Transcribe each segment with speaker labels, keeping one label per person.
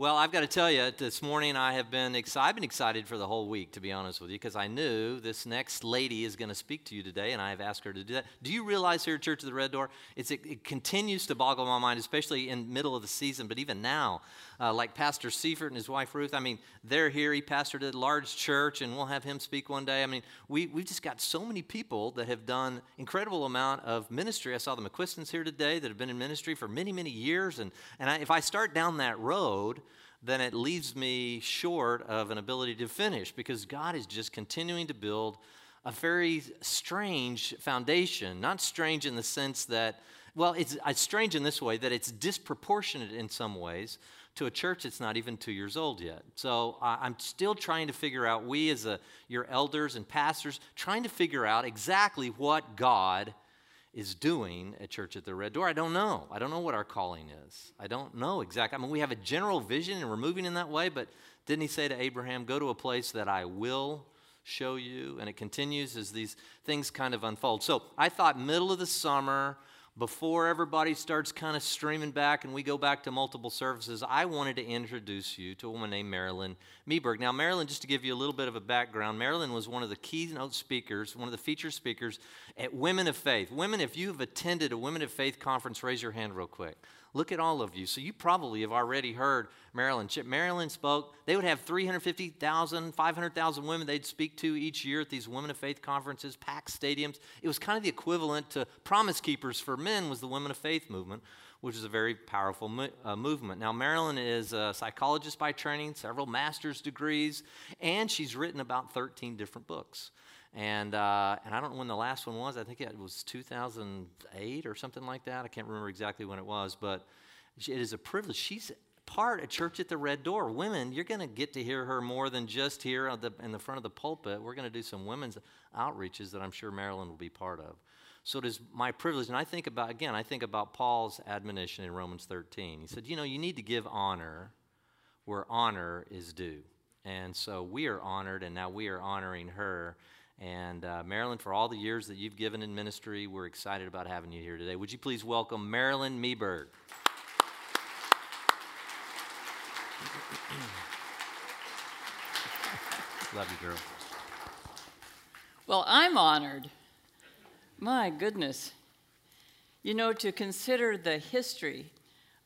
Speaker 1: Well, I've got to tell you, this morning I have been excited, I've been excited for the whole week, to be honest with you, because I knew this next lady is going to speak to you today, and I have asked her to do that. Do you realize here at Church of the Red Door, it, it, continues to boggle my mind, especially in middle of the season, but even now, uh, like Pastor Seifert and his wife Ruth, I mean, they're here. He pastored a large church, and we'll have him speak one day. I mean, we, we've just got so many people that have done incredible amount of ministry. I saw the McQuistons here today that have been in ministry for many, many years, and, and I, if I start down that road, then it leaves me short of an ability to finish because God is just continuing to build a very strange foundation. Not strange in the sense that, well, it's, it's strange in this way that it's disproportionate in some ways to a church that's not even two years old yet. So uh, I'm still trying to figure out, we as a, your elders and pastors, trying to figure out exactly what God is doing at Church at the Red Door. I don't know. I don't know what our calling is. I don't know exactly. I mean, we have a general vision and we're moving in that way, but didn't he say to Abraham, Go to a place that I will show you? And it continues as these things kind of unfold. So I thought, middle of the summer, before everybody starts kind of streaming back and we go back to multiple services, I wanted to introduce you to a woman named Marilyn Meberg. Now, Marilyn, just to give you a little bit of a background, Marilyn was one of the keynote speakers, one of the feature speakers at Women of Faith. Women, if you've attended a Women of Faith conference, raise your hand real quick. Look at all of you. So you probably have already heard Marilyn. Marilyn spoke. They would have 350,000, 500,000 women they'd speak to each year at these Women of Faith conferences, packed stadiums. It was kind of the equivalent to Promise Keepers for men was the Women of Faith movement, which is a very powerful mo- uh, movement. Now, Marilyn is a psychologist by training, several master's degrees, and she's written about 13 different books. And, uh, and I don't know when the last one was. I think it was 2008 or something like that. I can't remember exactly when it was, but it is a privilege. She's part of Church at the Red Door. Women, you're going to get to hear her more than just here the, in the front of the pulpit. We're going to do some women's outreaches that I'm sure Marilyn will be part of. So it is my privilege. And I think about, again, I think about Paul's admonition in Romans 13. He said, you know, you need to give honor where honor is due. And so we are honored, and now we are honoring her. And uh, Marilyn, for all the years that you've given in ministry, we're excited about having you here today. Would you please welcome Marilyn Meberg? Love you, girl.
Speaker 2: Well, I'm honored. My goodness. You know, to consider the history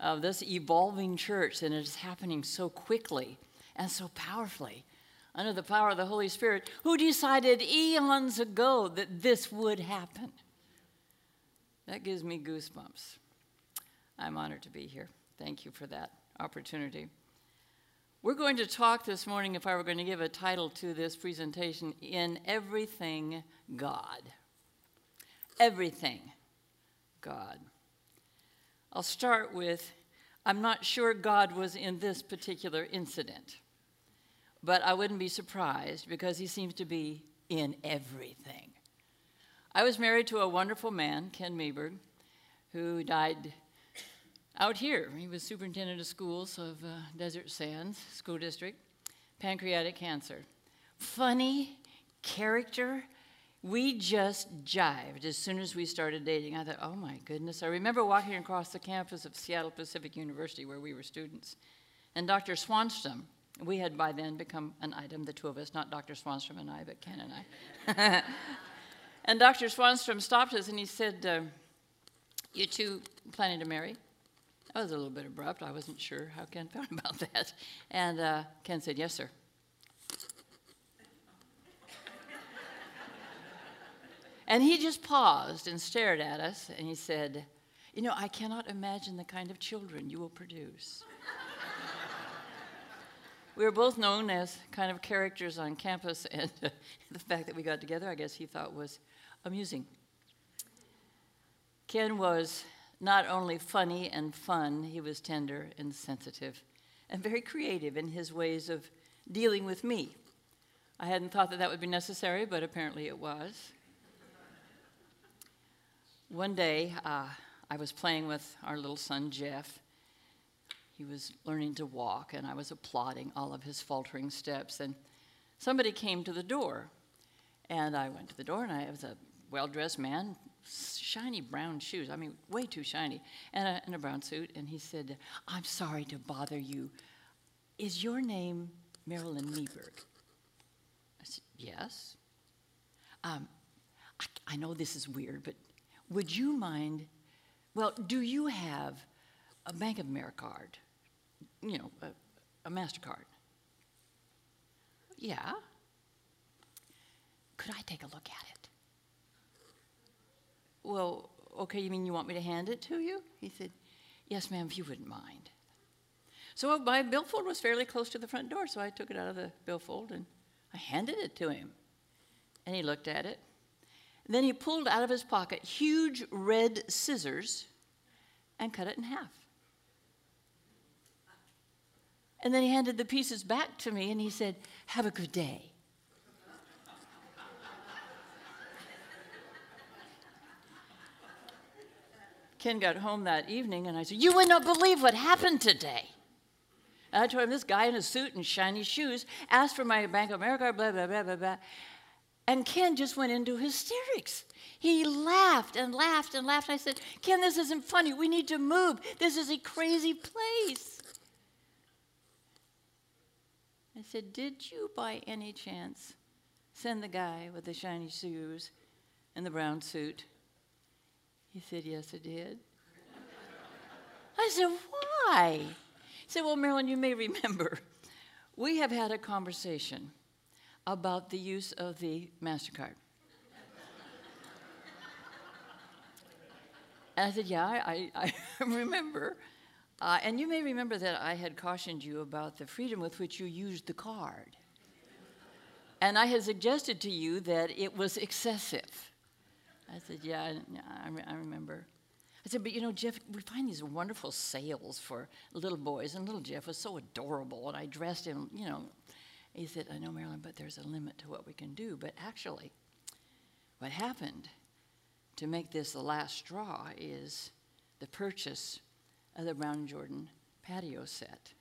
Speaker 2: of this evolving church, and it is happening so quickly and so powerfully under the power of the Holy Spirit, who decided eons ago that this would happen. That gives me goosebumps. I'm honored to be here. Thank you for that opportunity. We're going to talk this morning, if I were going to give a title to this presentation, In Everything God. Everything God. I'll start with I'm not sure God was in this particular incident. But I wouldn't be surprised because he seems to be in everything. I was married to a wonderful man, Ken Meberg, who died out here. He was superintendent of schools of uh, Desert Sands School District, pancreatic cancer. Funny character. We just jived as soon as we started dating. I thought, oh my goodness. I remember walking across the campus of Seattle Pacific University where we were students, and Dr. Swanstrom, we had by then become an item, the two of us, not Dr. Swanstrom and I, but Ken and I. and Dr. Swanstrom stopped us and he said, uh, You two planning to marry? That was a little bit abrupt. I wasn't sure how Ken felt about that. And uh, Ken said, Yes, sir. and he just paused and stared at us and he said, You know, I cannot imagine the kind of children you will produce we were both known as kind of characters on campus, and uh, the fact that we got together, I guess he thought was amusing. Ken was not only funny and fun, he was tender and sensitive and very creative in his ways of dealing with me. I hadn't thought that that would be necessary, but apparently it was. One day, uh, I was playing with our little son, Jeff, he was learning to walk, and I was applauding all of his faltering steps. And somebody came to the door, and I went to the door, and I was a well dressed man, shiny brown shoes, I mean, way too shiny, and a, and a brown suit. And he said, I'm sorry to bother you. Is your name Marilyn Meberg? I said, Yes. Um, I, I know this is weird, but would you mind? Well, do you have a Bank of America card? You know, a, a MasterCard? Yeah. Could I take a look at it? Well, okay, you mean you want me to hand it to you? He said, Yes, ma'am, if you wouldn't mind. So my billfold was fairly close to the front door, so I took it out of the billfold and I handed it to him. And he looked at it. Then he pulled out of his pocket huge red scissors and cut it in half. And then he handed the pieces back to me and he said, Have a good day. Ken got home that evening and I said, You would not believe what happened today. And I told him this guy in a suit and shiny shoes asked for my Bank of America, blah, blah, blah, blah, blah. And Ken just went into hysterics. He laughed and laughed and laughed. I said, Ken, this isn't funny. We need to move. This is a crazy place. I said, Did you by any chance send the guy with the shiny shoes and the brown suit? He said, Yes, I did. I said, Why? He said, Well, Marilyn, you may remember, we have had a conversation about the use of the MasterCard. and I said, Yeah, I, I, I remember. Uh, and you may remember that I had cautioned you about the freedom with which you used the card. And I had suggested to you that it was excessive. I said, Yeah, I, I remember. I said, But you know, Jeff, we find these wonderful sales for little boys, and little Jeff was so adorable, and I dressed him, you know. He said, I know, Marilyn, but there's a limit to what we can do. But actually, what happened to make this the last straw is the purchase of the Brown Jordan patio set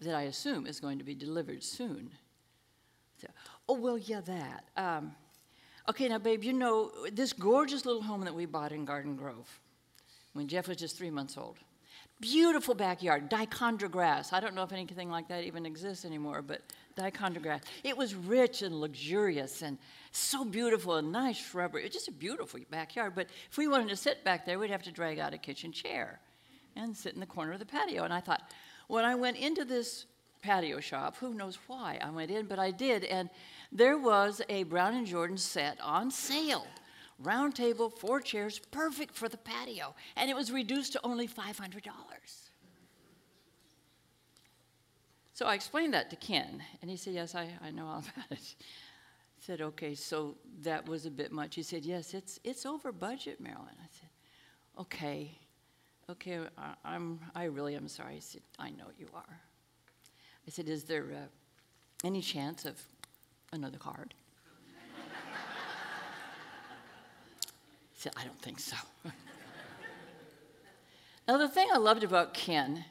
Speaker 2: that I assume is going to be delivered soon. So, oh, well, yeah, that. Um, okay, now, babe, you know this gorgeous little home that we bought in Garden Grove when Jeff was just three months old. Beautiful backyard, dichondra grass. I don't know if anything like that even exists anymore, but dichondra grass. It was rich and luxurious and so beautiful and nice shrubbery. It was just a beautiful backyard. But if we wanted to sit back there, we'd have to drag out a kitchen chair and sit in the corner of the patio. And I thought, when I went into this patio shop, who knows why I went in, but I did, and there was a Brown and Jordan set on sale. Round table, four chairs, perfect for the patio. And it was reduced to only $500. So I explained that to Ken, and he said, Yes, I, I know all about it. I said, Okay, so that was a bit much. He said, Yes, it's, it's over budget, Marilyn. I said, Okay, okay, I, am I really am sorry. He said, I know you are. I said, Is there uh, any chance of another card? Said, I don't think so. now, the thing I loved about Ken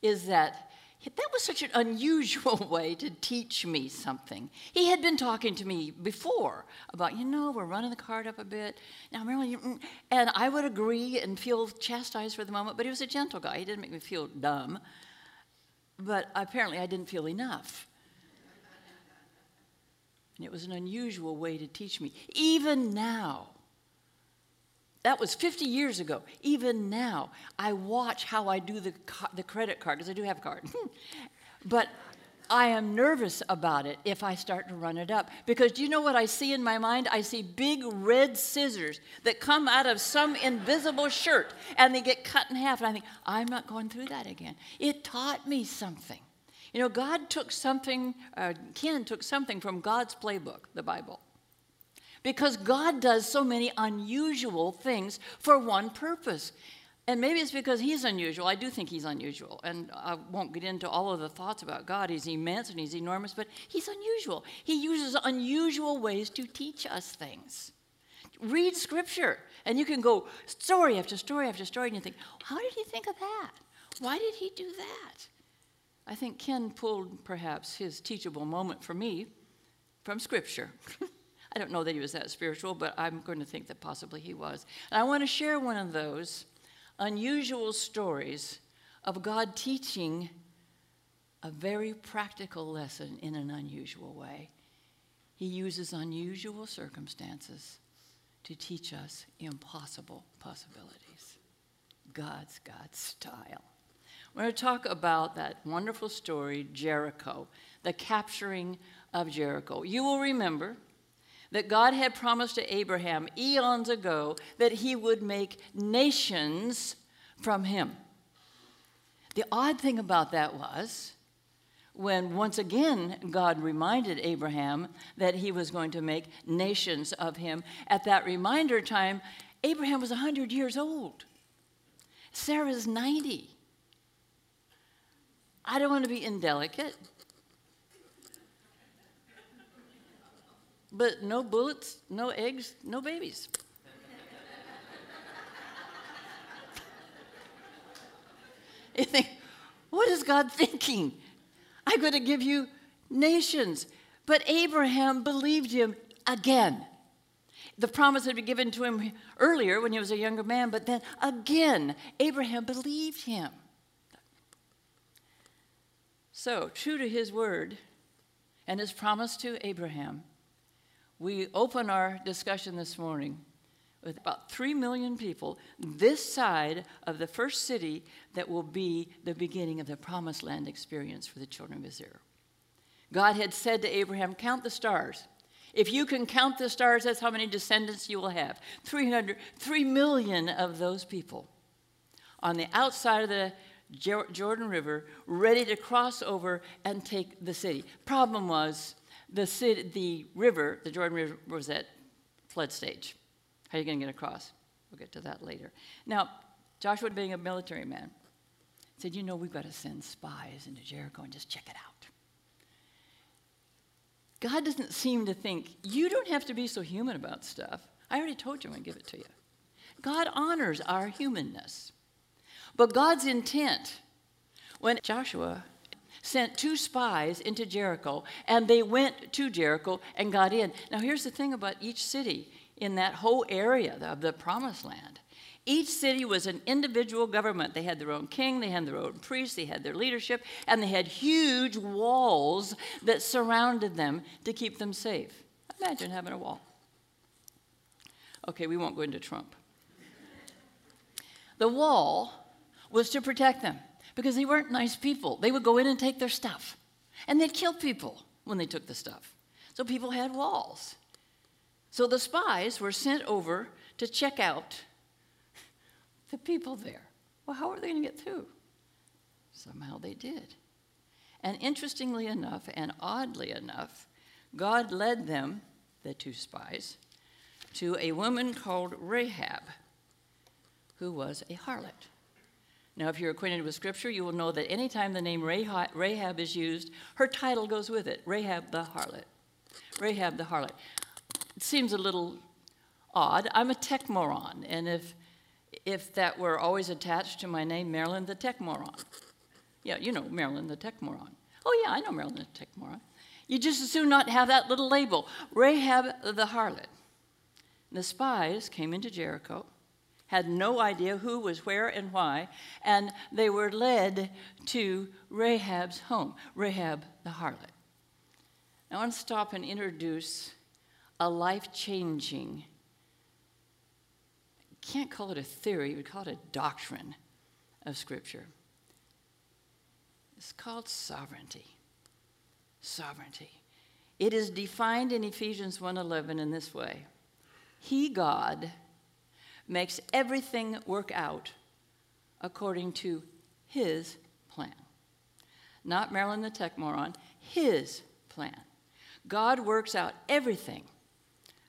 Speaker 2: is that that was such an unusual way to teach me something. He had been talking to me before about, you know, we're running the card up a bit. Now, Marilyn, mm, and I would agree and feel chastised for the moment, but he was a gentle guy. He didn't make me feel dumb. But apparently, I didn't feel enough. And it was an unusual way to teach me. Even now, that was 50 years ago. Even now, I watch how I do the, the credit card, because I do have a card. but I am nervous about it if I start to run it up. Because do you know what I see in my mind? I see big red scissors that come out of some invisible shirt and they get cut in half. And I think, I'm not going through that again. It taught me something. You know, God took something, uh, Ken took something from God's playbook, the Bible because God does so many unusual things for one purpose. And maybe it's because he's unusual. I do think he's unusual. And I won't get into all of the thoughts about God. He's immense and he's enormous, but he's unusual. He uses unusual ways to teach us things. Read scripture, and you can go story after story after story, and you think, how did he think of that? Why did he do that? I think Ken pulled perhaps his teachable moment for me from scripture. I don't know that he was that spiritual, but I'm going to think that possibly he was. And I want to share one of those unusual stories of God teaching a very practical lesson in an unusual way. He uses unusual circumstances to teach us impossible possibilities. God's God style. We're going to talk about that wonderful story, Jericho, the capturing of Jericho. You will remember that God had promised to Abraham eons ago that he would make nations from him. The odd thing about that was when once again God reminded Abraham that he was going to make nations of him, at that reminder time, Abraham was 100 years old. Sarah's 90. I don't want to be indelicate, but no bullets, no eggs, no babies. you think, what is God thinking? I'm going to give you nations. But Abraham believed him again. The promise had been given to him earlier when he was a younger man, but then again, Abraham believed him. So, true to his word and his promise to Abraham, we open our discussion this morning with about 3 million people this side of the first city that will be the beginning of the promised land experience for the children of Israel. God had said to Abraham, Count the stars. If you can count the stars, that's how many descendants you will have. 300, 3 million of those people on the outside of the Jordan River, ready to cross over and take the city. Problem was, the, city, the river, the Jordan River, was at flood stage. How are you going to get across? We'll get to that later. Now, Joshua, being a military man, said, You know, we've got to send spies into Jericho and just check it out. God doesn't seem to think, You don't have to be so human about stuff. I already told you I'm going to give it to you. God honors our humanness. But God's intent, when Joshua sent two spies into Jericho, and they went to Jericho and got in. Now, here's the thing about each city in that whole area of the promised land. Each city was an individual government. They had their own king, they had their own priests, they had their leadership, and they had huge walls that surrounded them to keep them safe. Imagine having a wall. Okay, we won't go into Trump. The wall was to protect them because they weren't nice people. They would go in and take their stuff, and they'd kill people when they took the stuff. So people had walls. So the spies were sent over to check out the people there. Well, how are they going to get through? Somehow they did. And interestingly enough, and oddly enough, God led them, the two spies, to a woman called Rahab, who was a harlot. Now, if you're acquainted with Scripture, you will know that anytime the name Rahab is used, her title goes with it Rahab the harlot. Rahab the harlot. It seems a little odd. I'm a tech moron, and if, if that were always attached to my name, Marilyn the tech moron. Yeah, you know Marilyn the tech moron. Oh, yeah, I know Marilyn the tech moron. You just as soon not have that little label Rahab the harlot. The spies came into Jericho, had no idea who was where and why, and they were led to Rahab's home, Rahab the harlot. I want to stop and introduce a life changing, can't call it a theory, we call it a doctrine of Scripture. It's called sovereignty. Sovereignty. It is defined in Ephesians 1:11 in this way. He God makes everything work out according to his plan. Not Marilyn the tech moron, his plan. God works out everything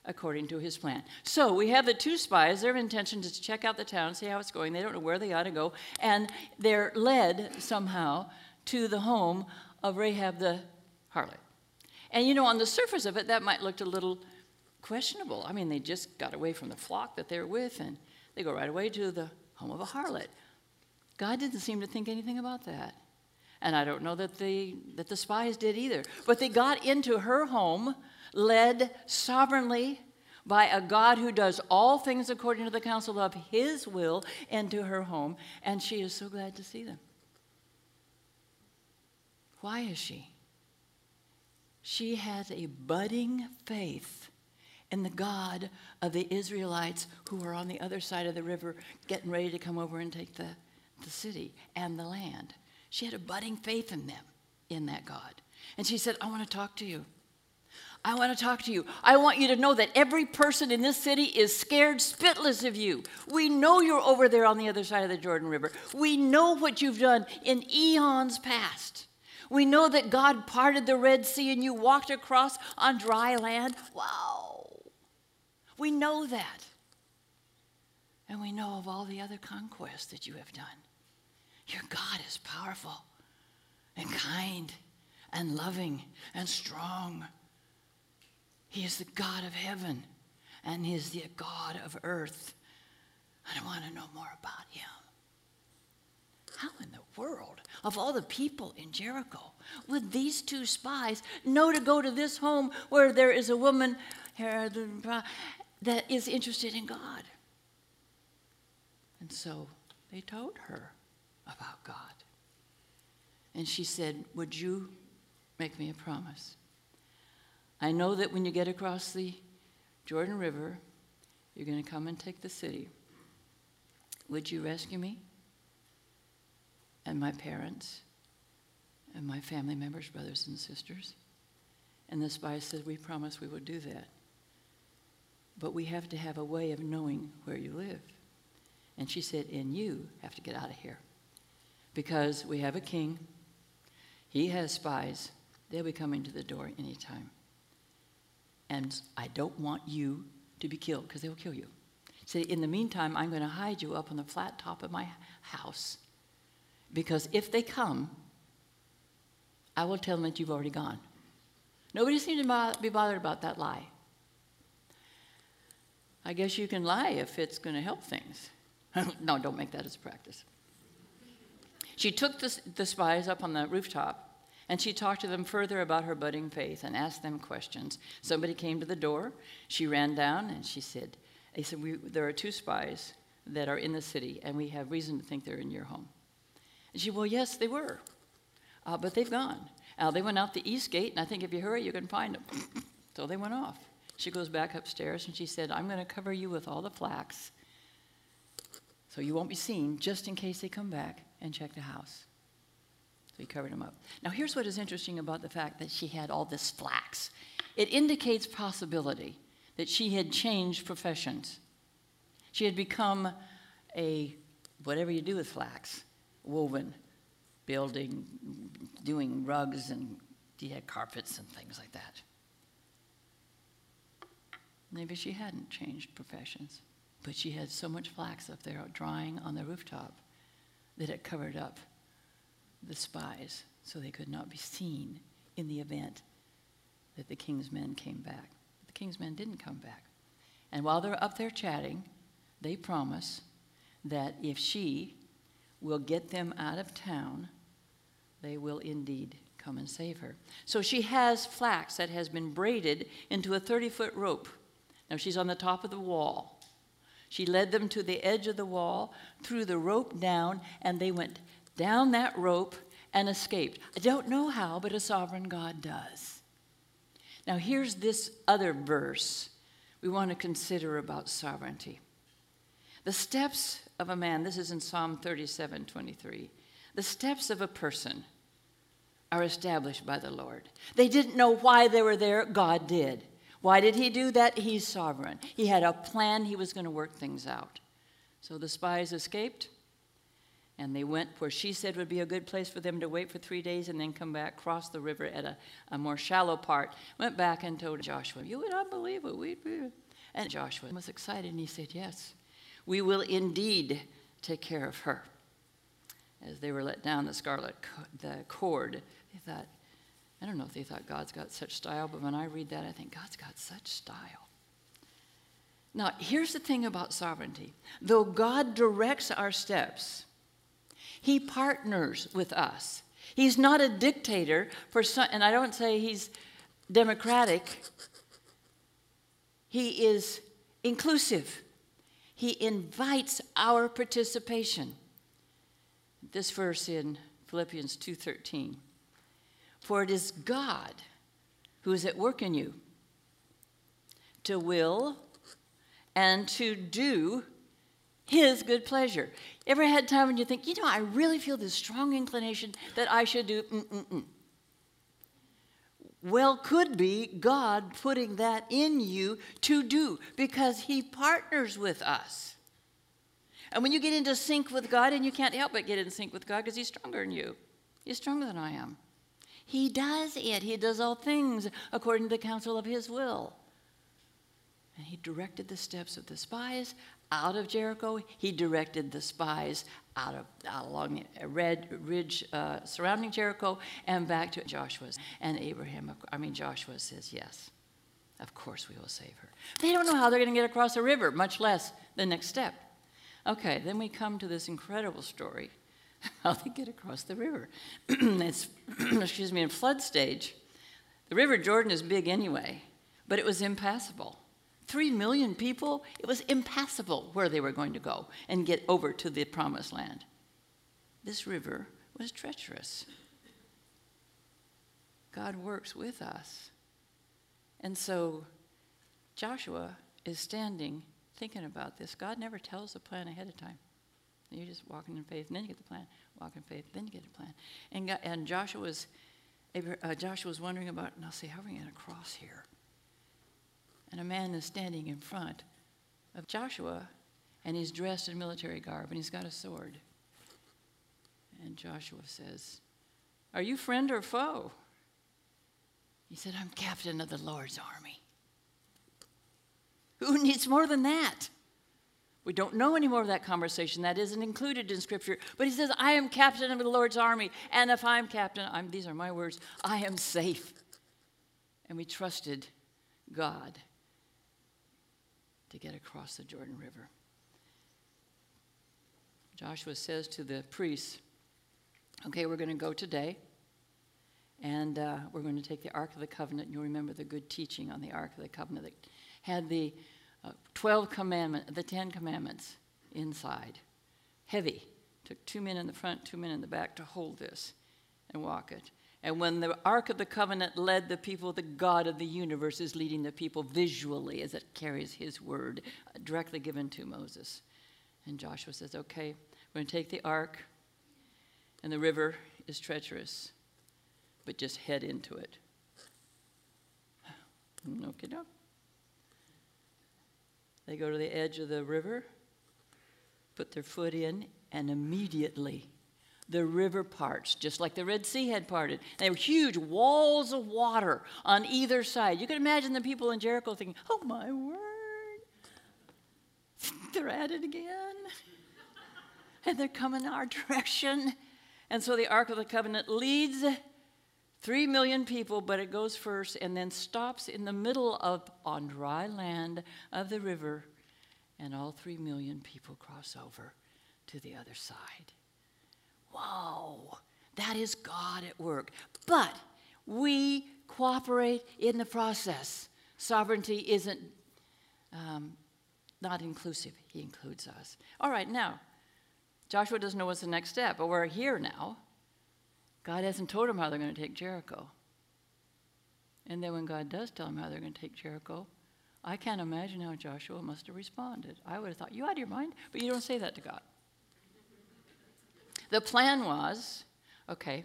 Speaker 2: according to his plan. So we have the two spies. Their intention is to check out the town, see how it's going. They don't know where they ought to go. And they're led somehow to the home of Rahab the harlot. And you know, on the surface of it, that might look a little questionable. I mean, they just got away from the flock that they're with, and they go right away to the home of a harlot. God didn't seem to think anything about that. And I don't know that the, that the spies did either. But they got into her home led sovereignly by a God who does all things according to the counsel of his will into her home, and she is so glad to see them. Why is she? She has a budding faith in the God of the Israelites who are on the other side of the river getting ready to come over and take the, the city and the land. She had a budding faith in them, in that God. And she said, I want to talk to you. I want to talk to you. I want you to know that every person in this city is scared spitless of you. We know you're over there on the other side of the Jordan River. We know what you've done in eons past. We know that God parted the Red Sea and you walked across on dry land. Wow. We know that. And we know of all the other conquests that you have done. Your God is powerful and kind and loving and strong. He is the God of heaven and He is the God of earth. And I want to know more about Him. How in the world, of all the people in Jericho, would these two spies know to go to this home where there is a woman that is interested in God? And so they told her about God. And she said, Would you make me a promise? I know that when you get across the Jordan River, you're going to come and take the city. Would you rescue me and my parents and my family members, brothers and sisters? And the spies said, We promise we will do that. But we have to have a way of knowing where you live. And she said, And you have to get out of here. Because we have a king, he has spies, they'll be coming to the door anytime and I don't want you to be killed because they'll kill you. Say, in the meantime, I'm going to hide you up on the flat top of my house because if they come, I will tell them that you've already gone. Nobody seems to be bothered about that lie. I guess you can lie if it's going to help things. no, don't make that as a practice. She took the, the spies up on the rooftop and she talked to them further about her budding faith and asked them questions. Somebody came to the door. She ran down and she said, they said, There are two spies that are in the city, and we have reason to think they're in your home. And she, said, Well, yes, they were, uh, but they've gone. Uh, they went out the east gate, and I think if you hurry, you can find them. so they went off. She goes back upstairs and she said, I'm going to cover you with all the flax so you won't be seen just in case they come back and check the house. We covered him up. Now, here's what is interesting about the fact that she had all this flax it indicates possibility that she had changed professions. She had become a whatever you do with flax, woven, building, doing rugs, and had carpets and things like that. Maybe she hadn't changed professions, but she had so much flax up there drying on the rooftop that it covered up the spies so they could not be seen in the event that the king's men came back. But the king's men didn't come back. And while they're up there chatting, they promise that if she will get them out of town, they will indeed come and save her. So she has flax that has been braided into a 30 foot rope. Now she's on the top of the wall. She led them to the edge of the wall, threw the rope down, and they went down that rope and escaped. I don't know how, but a sovereign God does. Now, here's this other verse we want to consider about sovereignty. The steps of a man, this is in Psalm 37 23. The steps of a person are established by the Lord. They didn't know why they were there, God did. Why did He do that? He's sovereign. He had a plan, He was going to work things out. So the spies escaped. And they went where she said would be a good place for them to wait for three days and then come back, cross the river at a, a more shallow part. Went back and told Joshua, You would not believe it. We'd be. And Joshua was excited and he said, Yes, we will indeed take care of her. As they were let down the scarlet the cord, they thought, I don't know if they thought God's got such style, but when I read that, I think God's got such style. Now, here's the thing about sovereignty though God directs our steps, he partners with us. He's not a dictator for some, and I don't say he's democratic. He is inclusive. He invites our participation. This verse in Philippians 2:13. For it is God who is at work in you to will and to do his good pleasure. Ever had time when you think, you know, I really feel this strong inclination that I should do mm-mm-mm. Well, could be God putting that in you to do because he partners with us. And when you get into sync with God, and you can't help but get in sync with God because he's stronger than you, he's stronger than I am. He does it. He does all things according to the counsel of his will. And he directed the steps of the spies out of Jericho. He directed the spies out of out along the red ridge uh, surrounding Jericho and back to Joshua's. And Abraham, I mean Joshua says, "Yes, of course we will save her." They don't know how they're going to get across the river, much less the next step. Okay, then we come to this incredible story how they get across the river. it's, excuse me, in flood stage. The River Jordan is big anyway, but it was impassable. Three million people, it was impassable where they were going to go and get over to the promised land. This river was treacherous. God works with us. And so Joshua is standing thinking about this. God never tells the plan ahead of time. You're just walking in faith, and then you get the plan. Walk in faith, then you get a plan. And, God, and Joshua was, uh, Joshua was wondering about, now see, how are we going to cross here? And a man is standing in front of Joshua, and he's dressed in military garb, and he's got a sword. And Joshua says, Are you friend or foe? He said, I'm captain of the Lord's army. Who needs more than that? We don't know any more of that conversation. That isn't included in Scripture. But he says, I am captain of the Lord's army. And if I'm captain, I'm, these are my words, I am safe. And we trusted God to get across the Jordan River. Joshua says to the priests, Okay, we're going to go today, and uh, we're going to take the Ark of the Covenant. You'll remember the good teaching on the Ark of the Covenant that had the uh, 12 commandments, the 10 commandments inside. Heavy. Took two men in the front, two men in the back to hold this and walk it. And when the Ark of the Covenant led the people, the God of the universe is leading the people visually as it carries his word directly given to Moses. And Joshua says, Okay, we're going to take the ark, and the river is treacherous, but just head into it. Okay, no. They go to the edge of the river, put their foot in, and immediately the river parts, just like the Red Sea had parted. There were huge walls of water on either side. You can imagine the people in Jericho thinking, oh my word, they're at it again. and they're coming our direction. And so the Ark of the Covenant leads Three million people, but it goes first and then stops in the middle of on dry land of the river, and all three million people cross over to the other side. Wow, that is God at work. But we cooperate in the process. Sovereignty isn't um, not inclusive, He includes us. All right, now, Joshua doesn't know what's the next step, but we're here now. God hasn't told them how they're going to take Jericho. And then when God does tell them how they're going to take Jericho, I can't imagine how Joshua must have responded. I would have thought, You out of your mind? But you don't say that to God. The plan was okay,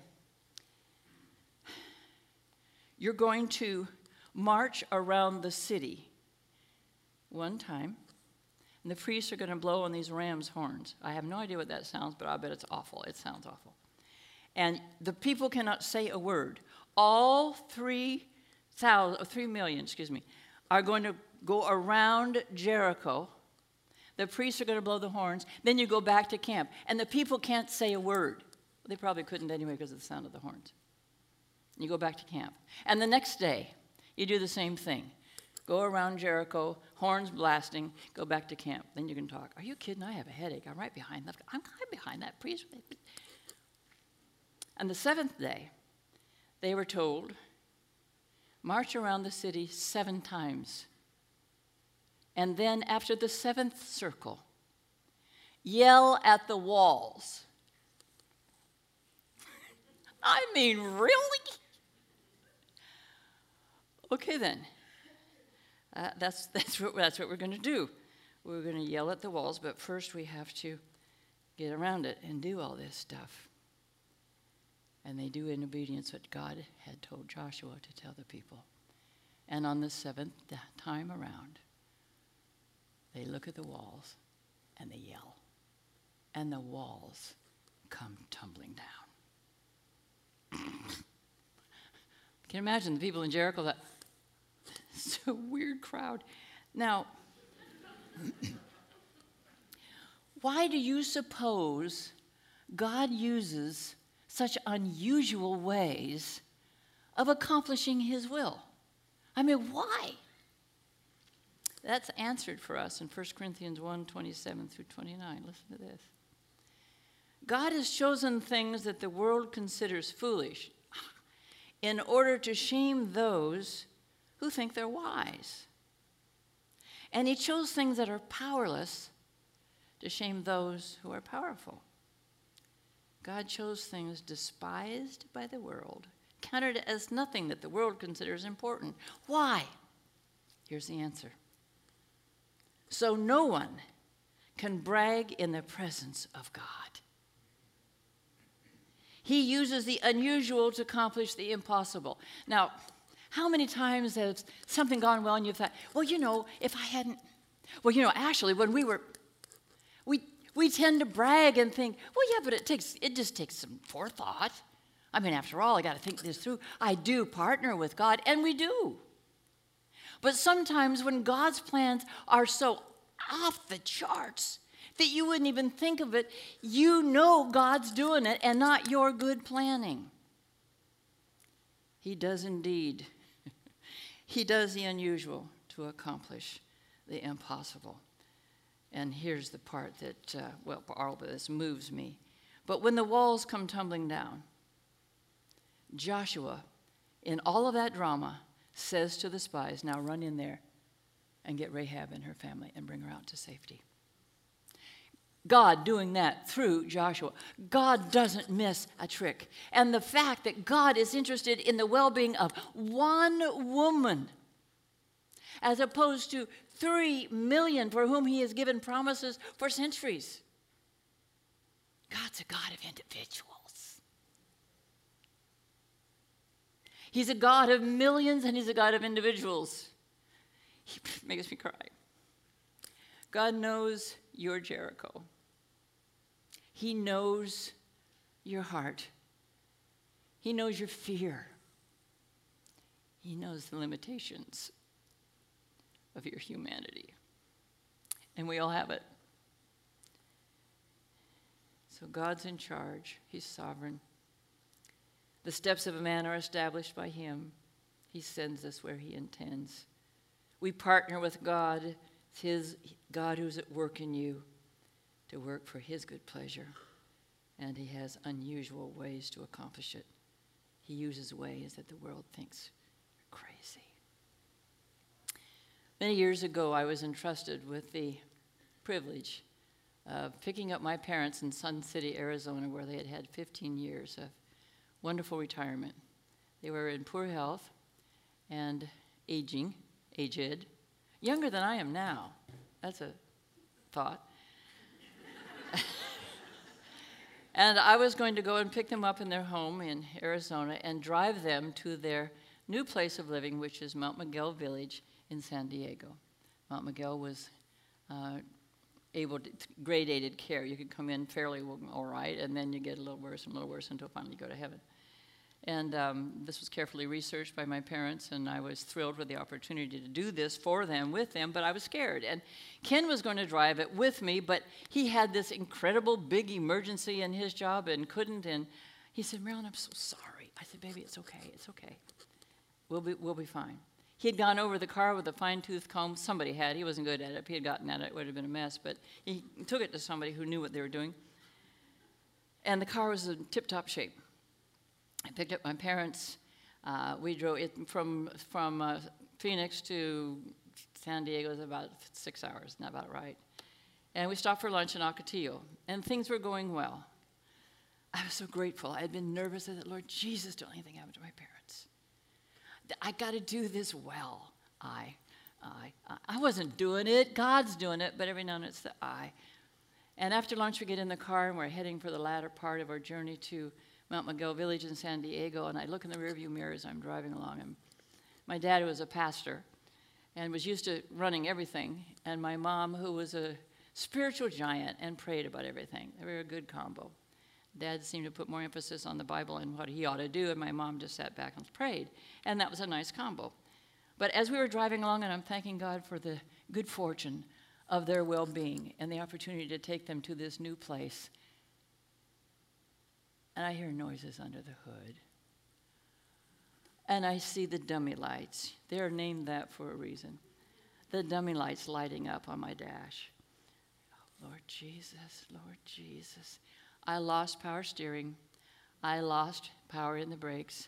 Speaker 2: you're going to march around the city one time, and the priests are going to blow on these ram's horns. I have no idea what that sounds, but I bet it's awful. It sounds awful and the people cannot say a word. All three thousand, three million, excuse me, are going to go around Jericho. The priests are going to blow the horns. Then you go back to camp, and the people can't say a word. They probably couldn't anyway because of the sound of the horns. You go back to camp, and the next day you do the same thing. Go around Jericho, horns blasting, go back to camp. Then you can talk. Are you kidding? I have a headache. I'm right behind that. I'm kind of behind that priest. On the seventh day, they were told, march around the city seven times. And then, after the seventh circle, yell at the walls. I mean, really? Okay, then. Uh, that's, that's, what, that's what we're going to do. We're going to yell at the walls, but first we have to get around it and do all this stuff. And they do in obedience what God had told Joshua to tell the people. And on the seventh time around, they look at the walls and they yell. And the walls come tumbling down. Can you imagine the people in Jericho that it's a weird crowd. Now, why do you suppose God uses such unusual ways of accomplishing his will? I mean, why? That's answered for us in 1 Corinthians 1 27 through 29. Listen to this. God has chosen things that the world considers foolish in order to shame those who think they're wise. And he chose things that are powerless to shame those who are powerful. God chose things despised by the world, counted as nothing that the world considers important. Why? Here's the answer. So no one can brag in the presence of God. He uses the unusual to accomplish the impossible. Now, how many times has something gone well and you've thought, well, you know, if I hadn't, well, you know, actually, when we were, we, we tend to brag and think, well, yeah, but it takes, it just takes some forethought. I mean, after all, I got to think this through. I do partner with God, and we do. But sometimes when God's plans are so off the charts that you wouldn't even think of it, you know God's doing it and not your good planning. He does indeed he does the unusual to accomplish the impossible. And here's the part that, uh, well, all of this moves me. But when the walls come tumbling down, Joshua, in all of that drama, says to the spies, Now run in there and get Rahab and her family and bring her out to safety. God doing that through Joshua. God doesn't miss a trick. And the fact that God is interested in the well being of one woman, as opposed to three million for whom He has given promises for centuries. God's a God of individuals. He's a God of millions and He's a God of individuals. He makes me cry. God knows your Jericho. He knows your heart. He knows your fear. He knows the limitations of your humanity. And we all have it. So God's in charge, He's sovereign. The steps of a man are established by Him. He sends us where He intends. We partner with God, it's His God who's at work in you to work for His good pleasure. And He has unusual ways to accomplish it. He uses ways that the world thinks are crazy. Many years ago, I was entrusted with the privilege of picking up my parents in Sun City, Arizona, where they had had 15 years of wonderful retirement. They were in poor health and aging, aged, younger than I am now. That's a thought. and I was going to go and pick them up in their home in Arizona and drive them to their new place of living, which is Mount Miguel Village in San Diego. Mount Miguel was uh, able to gradated care. You could come in fairly all right, and then you get a little worse and a little worse until finally you go to heaven. And um, this was carefully researched by my parents, and I was thrilled with the opportunity to do this for them, with them, but I was scared. And Ken was going to drive it with me, but he had this incredible big emergency in his job and couldn't. And he said, Marilyn, I'm so sorry. I said, baby, it's okay, it's okay. We'll be, we'll be fine. He had gone over the car with a fine tooth comb. Somebody had. He wasn't good at it. If he had gotten at it, it would have been a mess. But he took it to somebody who knew what they were doing. And the car was in tip top shape. I picked up my parents. Uh, we drove it from, from uh, Phoenix to San Diego was about six hours, not about right. And we stopped for lunch in Ocotillo, and things were going well. I was so grateful. I had been nervous. I Lord Jesus, don't anything happen to my parents. I got to do this well. I, I, I wasn't doing it. God's doing it, but every now and then it's the I. And after lunch, we get in the car and we're heading for the latter part of our journey to Mount Miguel Village in San Diego. And I look in the rearview mirror as I'm driving along. And my dad was a pastor and was used to running everything. And my mom, who was a spiritual giant and prayed about everything. They were a good combo. Dad seemed to put more emphasis on the Bible and what he ought to do, and my mom just sat back and prayed. And that was a nice combo. But as we were driving along, and I'm thanking God for the good fortune of their well being and the opportunity to take them to this new place, and I hear noises under the hood. And I see the dummy lights. They're named that for a reason. The dummy lights lighting up on my dash. Oh, Lord Jesus, Lord Jesus. I lost power steering. I lost power in the brakes.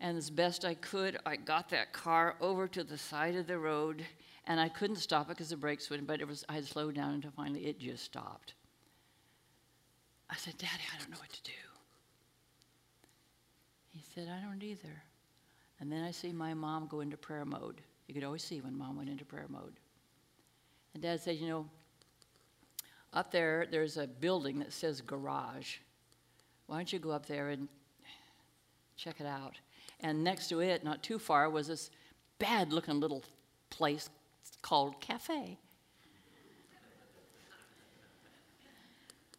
Speaker 2: And as best I could, I got that car over to the side of the road, and I couldn't stop it because the brakes wouldn't, but it was, I had slowed down until finally it just stopped. I said, Daddy, I don't know what to do. He said, I don't either. And then I see my mom go into prayer mode. You could always see when mom went into prayer mode. And dad said, You know, up there, there's a building that says garage. Why don't you go up there and check it out? And next to it, not too far, was this bad looking little place called Cafe.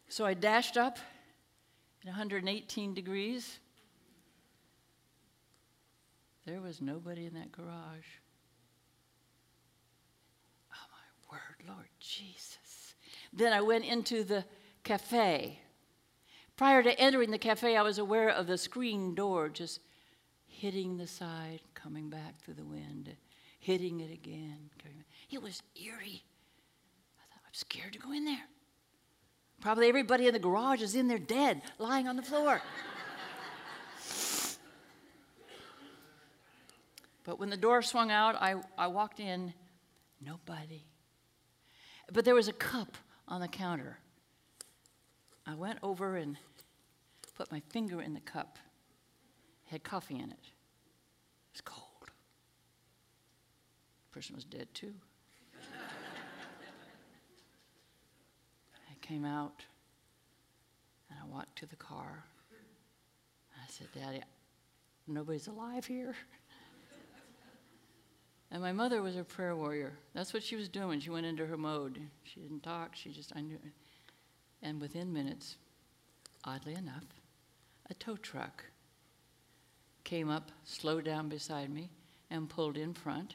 Speaker 2: So I dashed up at 118 degrees. There was nobody in that garage. Oh, my word, Lord Jesus. Then I went into the cafe. Prior to entering the cafe, I was aware of the screen door just hitting the side, coming back through the wind, hitting it again. It was eerie. I thought, I'm scared to go in there. Probably everybody in the garage is in there dead, lying on the floor. But when the door swung out, I, I walked in, nobody. But there was a cup on the counter. I went over and put my finger in the cup. It had coffee in it. It was cold. The person was dead too. I came out and I walked to the car. I said, Daddy, nobody's alive here. And my mother was a prayer warrior. That's what she was doing. She went into her mode. She didn't talk. She just, I knew. And within minutes, oddly enough, a tow truck came up, slowed down beside me, and pulled in front.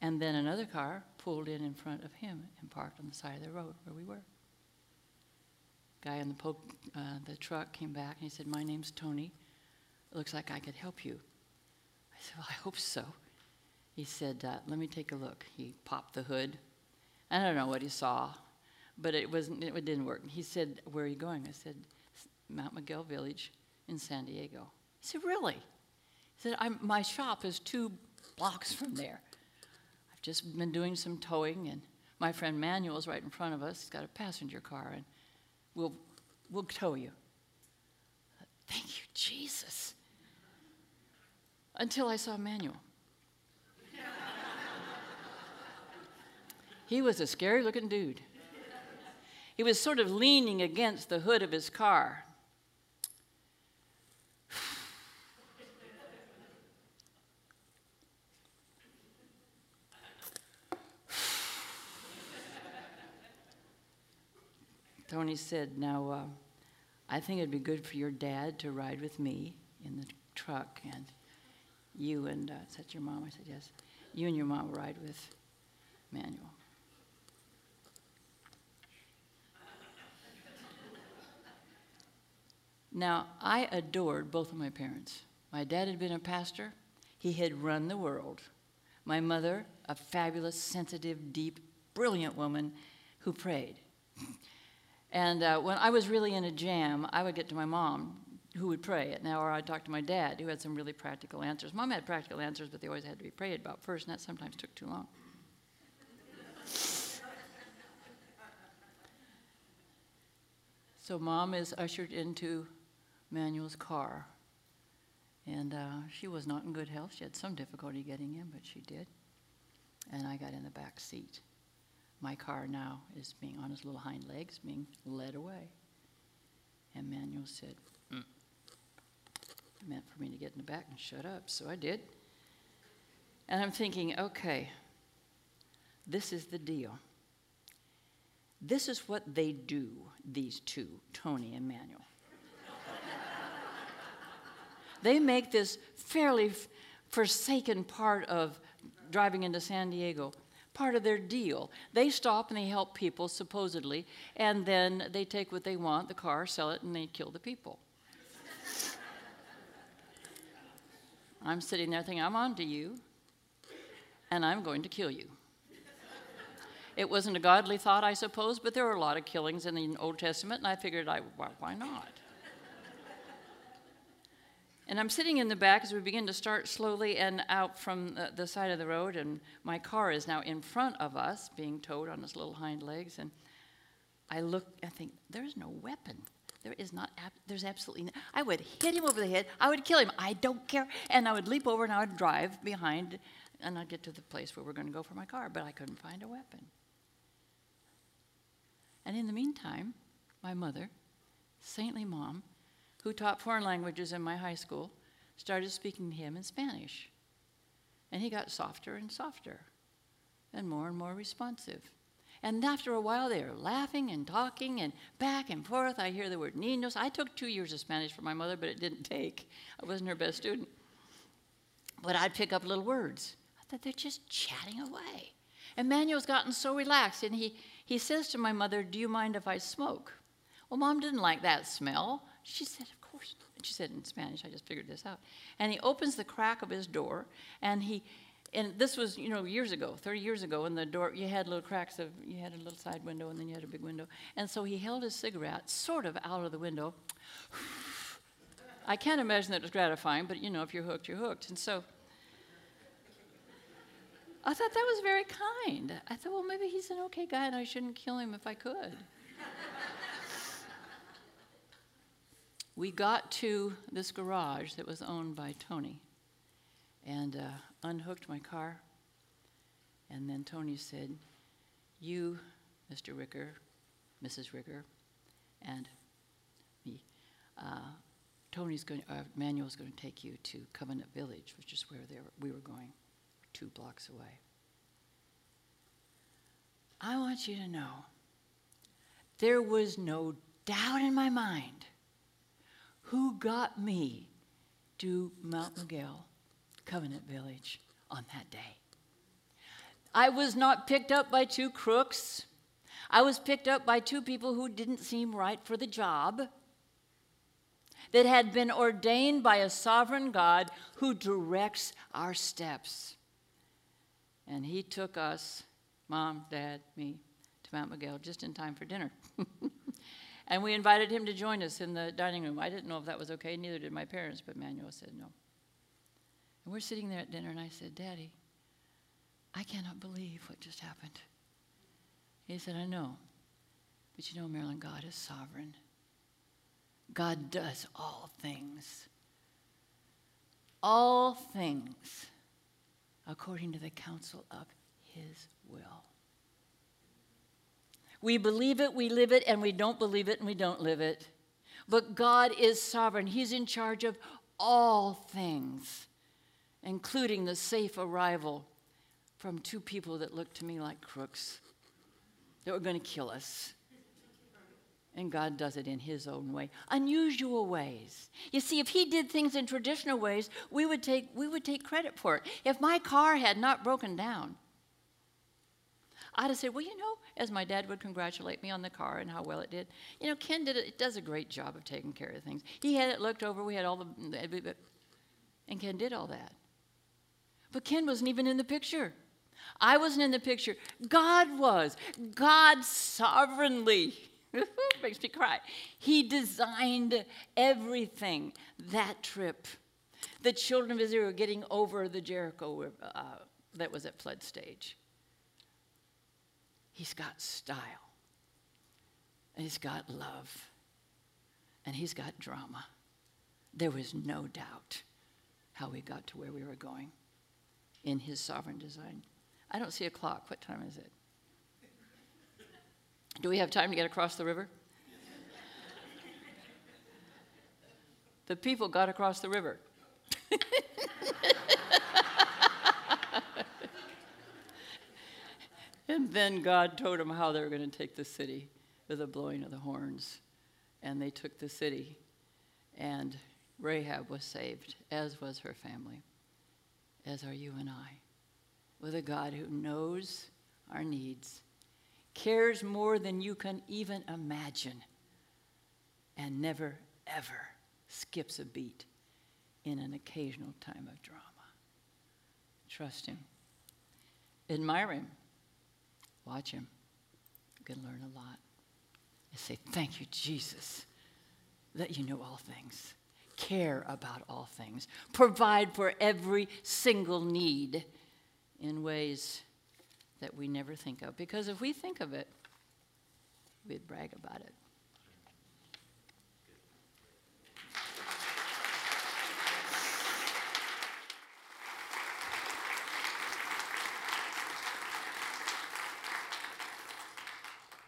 Speaker 2: And then another car pulled in in front of him and parked on the side of the road where we were. Guy in the, uh, the truck came back and he said, My name's Tony. It looks like I could help you. I said, Well, I hope so. He said, uh, Let me take a look. He popped the hood. I don't know what he saw, but it, wasn't, it didn't work. He said, Where are you going? I said, Mount Miguel Village in San Diego. He said, Really? He said, My shop is two blocks from there. I've just been doing some towing, and my friend Manuel's right in front of us. He's got a passenger car, and we'll, we'll tow you. Thank you, Jesus. Until I saw Manuel. He was a scary looking dude. He was sort of leaning against the hood of his car. Tony said, Now, uh, I think it'd be good for your dad to ride with me in the truck, and you and, uh, is that your mom? I said, Yes. You and your mom ride with Manuel. Now, I adored both of my parents. My dad had been a pastor, he had run the world. My mother, a fabulous, sensitive, deep, brilliant woman who prayed. And uh, when I was really in a jam, I would get to my mom, who would pray it now, or I'd talk to my dad, who had some really practical answers. Mom had practical answers, but they always had to be prayed about first, and that sometimes took too long. so mom is ushered into Manuel's car. And uh, she was not in good health. She had some difficulty getting in, but she did. And I got in the back seat. My car now is being on its little hind legs, being led away. And Manuel said, mm. Meant for me to get in the back and shut up, so I did. And I'm thinking, okay, this is the deal. This is what they do, these two, Tony and Manuel. They make this fairly forsaken part of driving into San Diego part of their deal. They stop and they help people, supposedly, and then they take what they want, the car, sell it, and they kill the people. I'm sitting there thinking, I'm on to you, and I'm going to kill you. It wasn't a godly thought, I suppose, but there were a lot of killings in the Old Testament, and I figured, I, why, why not? And I'm sitting in the back as we begin to start slowly and out from the, the, side of the road, and my car is now in front of us, being towed on its little hind legs. And I look, I think, there's no weapon. There is not, there's absolutely, no, I would hit him over the head. I would kill him. I don't care. And I would leap over and I would drive behind, and I'd get to the place where we're going to go for my car, but I couldn't find a weapon. And in the meantime, my mother, saintly mom, who taught foreign languages in my high school, started speaking to him in Spanish. And he got softer and softer and more and more responsive. And after a while, they were laughing and talking and back and forth. I hear the word niños. I took two years of Spanish for my mother, but it didn't take. I wasn't her best student. But I'd pick up little words. I thought they're just chatting away. And Manuel's gotten so relaxed, and he, he says to my mother, Do you mind if I smoke? Well, mom didn't like that smell. She said, Of course not. She said in Spanish, I just figured this out. And he opens the crack of his door, and he, and this was, you know, years ago, 30 years ago, and the door, you had little cracks of, you had a little side window, and then you had a big window. And so he held his cigarette sort of out of the window. I can't imagine that it was gratifying, but you know, if you're hooked, you're hooked. And so I thought that was very kind. I thought, well, maybe he's an okay guy and I shouldn't kill him if I could. We got to this garage that was owned by Tony and uh, unhooked my car. And then Tony said, You, Mr. Ricker, Mrs. Ricker, and me, uh, Tony's going, uh, Manuel's going to take you to Covenant Village, which is where we were going, two blocks away. I want you to know there was no doubt in my mind who got me to Mount Miguel Covenant Village on that day. I was not picked up by two crooks. I was picked up by two people who didn't seem right for the job, that had been ordained by a sovereign God who directs our steps. And He took us, mom, dad, me, to Mount Miguel just in time for dinner. And we invited him to join us in the dining room. I didn't know if that was okay, neither did my parents, but Manuel said no. And we're sitting there at dinner, and I said, Daddy, I cannot believe what just happened. He said, I know. But you know, Marilyn, God is sovereign. God does all things. All things according to the counsel of his will. We believe it, we live it, and we don't believe it, and we don't live it. But God is sovereign, He's in charge of all things, including the safe arrival from two people that looked to me like crooks that were going to kill us. And God does it in His own way, unusual ways. You see, if He did things in traditional ways, we would take, we would take credit for it. If my car had not broken down, I'd have said, well, you know, as my dad would congratulate me on the car and how well it did. You know, Ken did it, does a great job of taking care of things. He had it looked over. We had all the, and Ken did all that. But Ken wasn't even in the picture. I wasn't in the picture. God was. God sovereignly. Makes me cry. He designed everything that trip. The children of Israel getting over the Jericho uh, that was at flood stage. He's got style. And he's got love. And he's got drama. There was no doubt how we got to where we were going in His sovereign design. I don't see a clock. What time is it? Do we have time to get across the river? the people got across the river. and then God told them how they were going to take the city with the blowing of the horns. And they took the city, and Rahab was saved, as was her family, as are you and I, with a God who knows our needs, cares more than you can even imagine, and never, ever skips a beat in an occasional time of drama. Trust Him. Admire Him. Watch Him. You can learn a lot. And say, Thank you, Jesus, that you know all things, care about all things, provide for every single need in ways that we never think of. Because if we think of it, we'd brag about it.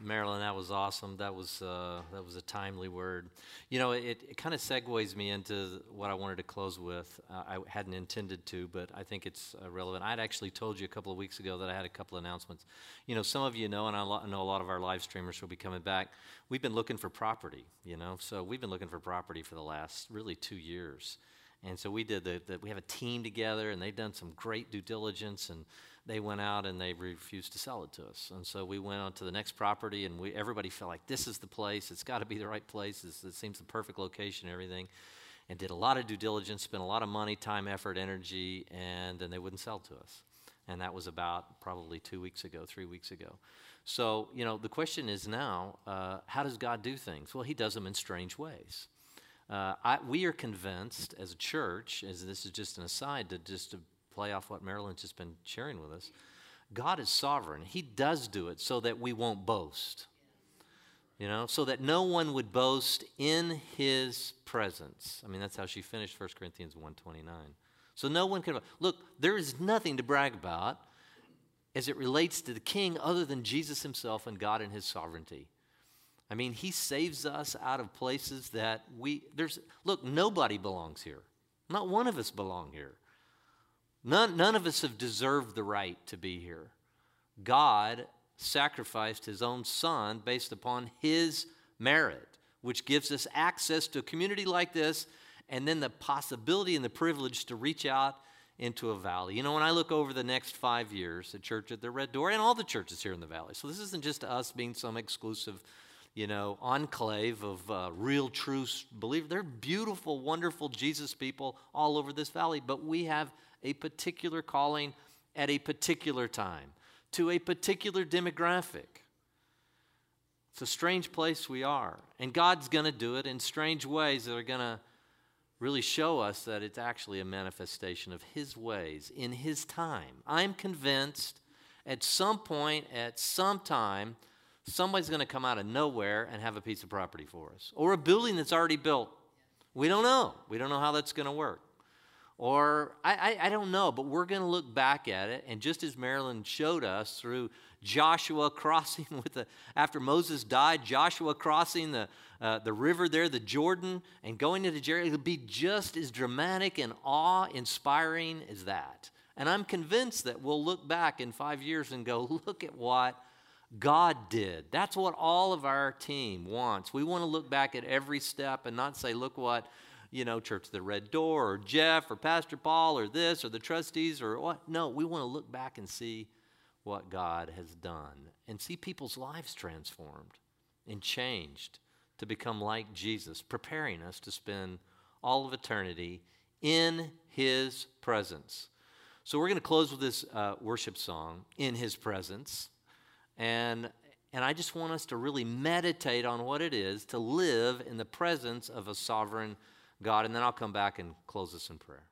Speaker 1: Marilyn, that was awesome. That was uh, that was a timely word. You know, it, it kind of segues me into what I wanted to close with. Uh, I hadn't intended to, but I think it's uh, relevant. I'd actually told you a couple of weeks ago that I had a couple of announcements. You know, some of you know, and I lo- know a lot of our live streamers will be coming back. We've been looking for property. You know, so we've been looking for property for the last really two years, and so we did the, the we have a team together, and they've done some great due diligence and they went out and they refused to sell it to us. And so we went on to the next property, and we, everybody felt like this is the place. It's got to be the right place. It's, it seems the perfect location and everything. And did a lot of due diligence, spent a lot of money, time, effort, energy, and then they wouldn't sell to us. And that was about probably two weeks ago, three weeks ago. So, you know, the question is now uh, how does God do things? Well, He does them in strange ways. Uh, I, we are convinced as a church, as this is just an aside to just to play off what Marilyn's just been sharing with us. God is sovereign. He does do it so that we won't boast. You know, so that no one would boast in his presence. I mean, that's how she finished 1 Corinthians 129. So no one can look, there is nothing to brag about as it relates to the king other than Jesus himself and God and his sovereignty. I mean, he saves us out of places that we there's look, nobody belongs here. Not one of us belong here. None, none of us have deserved the right to be here. God sacrificed his own son based upon his merit, which gives us access to a community like this and then the possibility and the privilege to reach out into a valley. You know, when I look over the next five years, the church at the Red Door and all the churches here in the valley, so this isn't just us being some exclusive, you know, enclave of uh, real, true believers. They're beautiful, wonderful Jesus people all over this valley, but we have a particular calling at a particular time to a particular demographic. It's a strange place we are. And God's going to do it in strange ways that are going to really show us that it's actually a manifestation of His ways in His time. I'm convinced at some point, at some time, somebody's going to come out of nowhere and have a piece of property for us or a building that's already built. We don't know. We don't know how that's going to work. Or I, I, I don't know, but we're going to look back at it. And just as Marilyn showed us through Joshua crossing with the, after Moses died, Joshua crossing the, uh, the river there, the Jordan, and going into Jericho, it'll be just as dramatic and awe inspiring as that. And I'm convinced that we'll look back in five years and go, look at what God did. That's what all of our team wants. We want to look back at every step and not say, look what you know, Church the Red Door or Jeff or Pastor Paul or this or the trustees or what. No, we want to look back and see what God has done and see people's lives transformed and changed to become like Jesus, preparing us to spend all of eternity in His presence. So we're going to close with this uh, worship song, In His Presence. And, and I just want us to really meditate on what it is to live in the presence of a sovereign God, and then I'll come back and close this in prayer.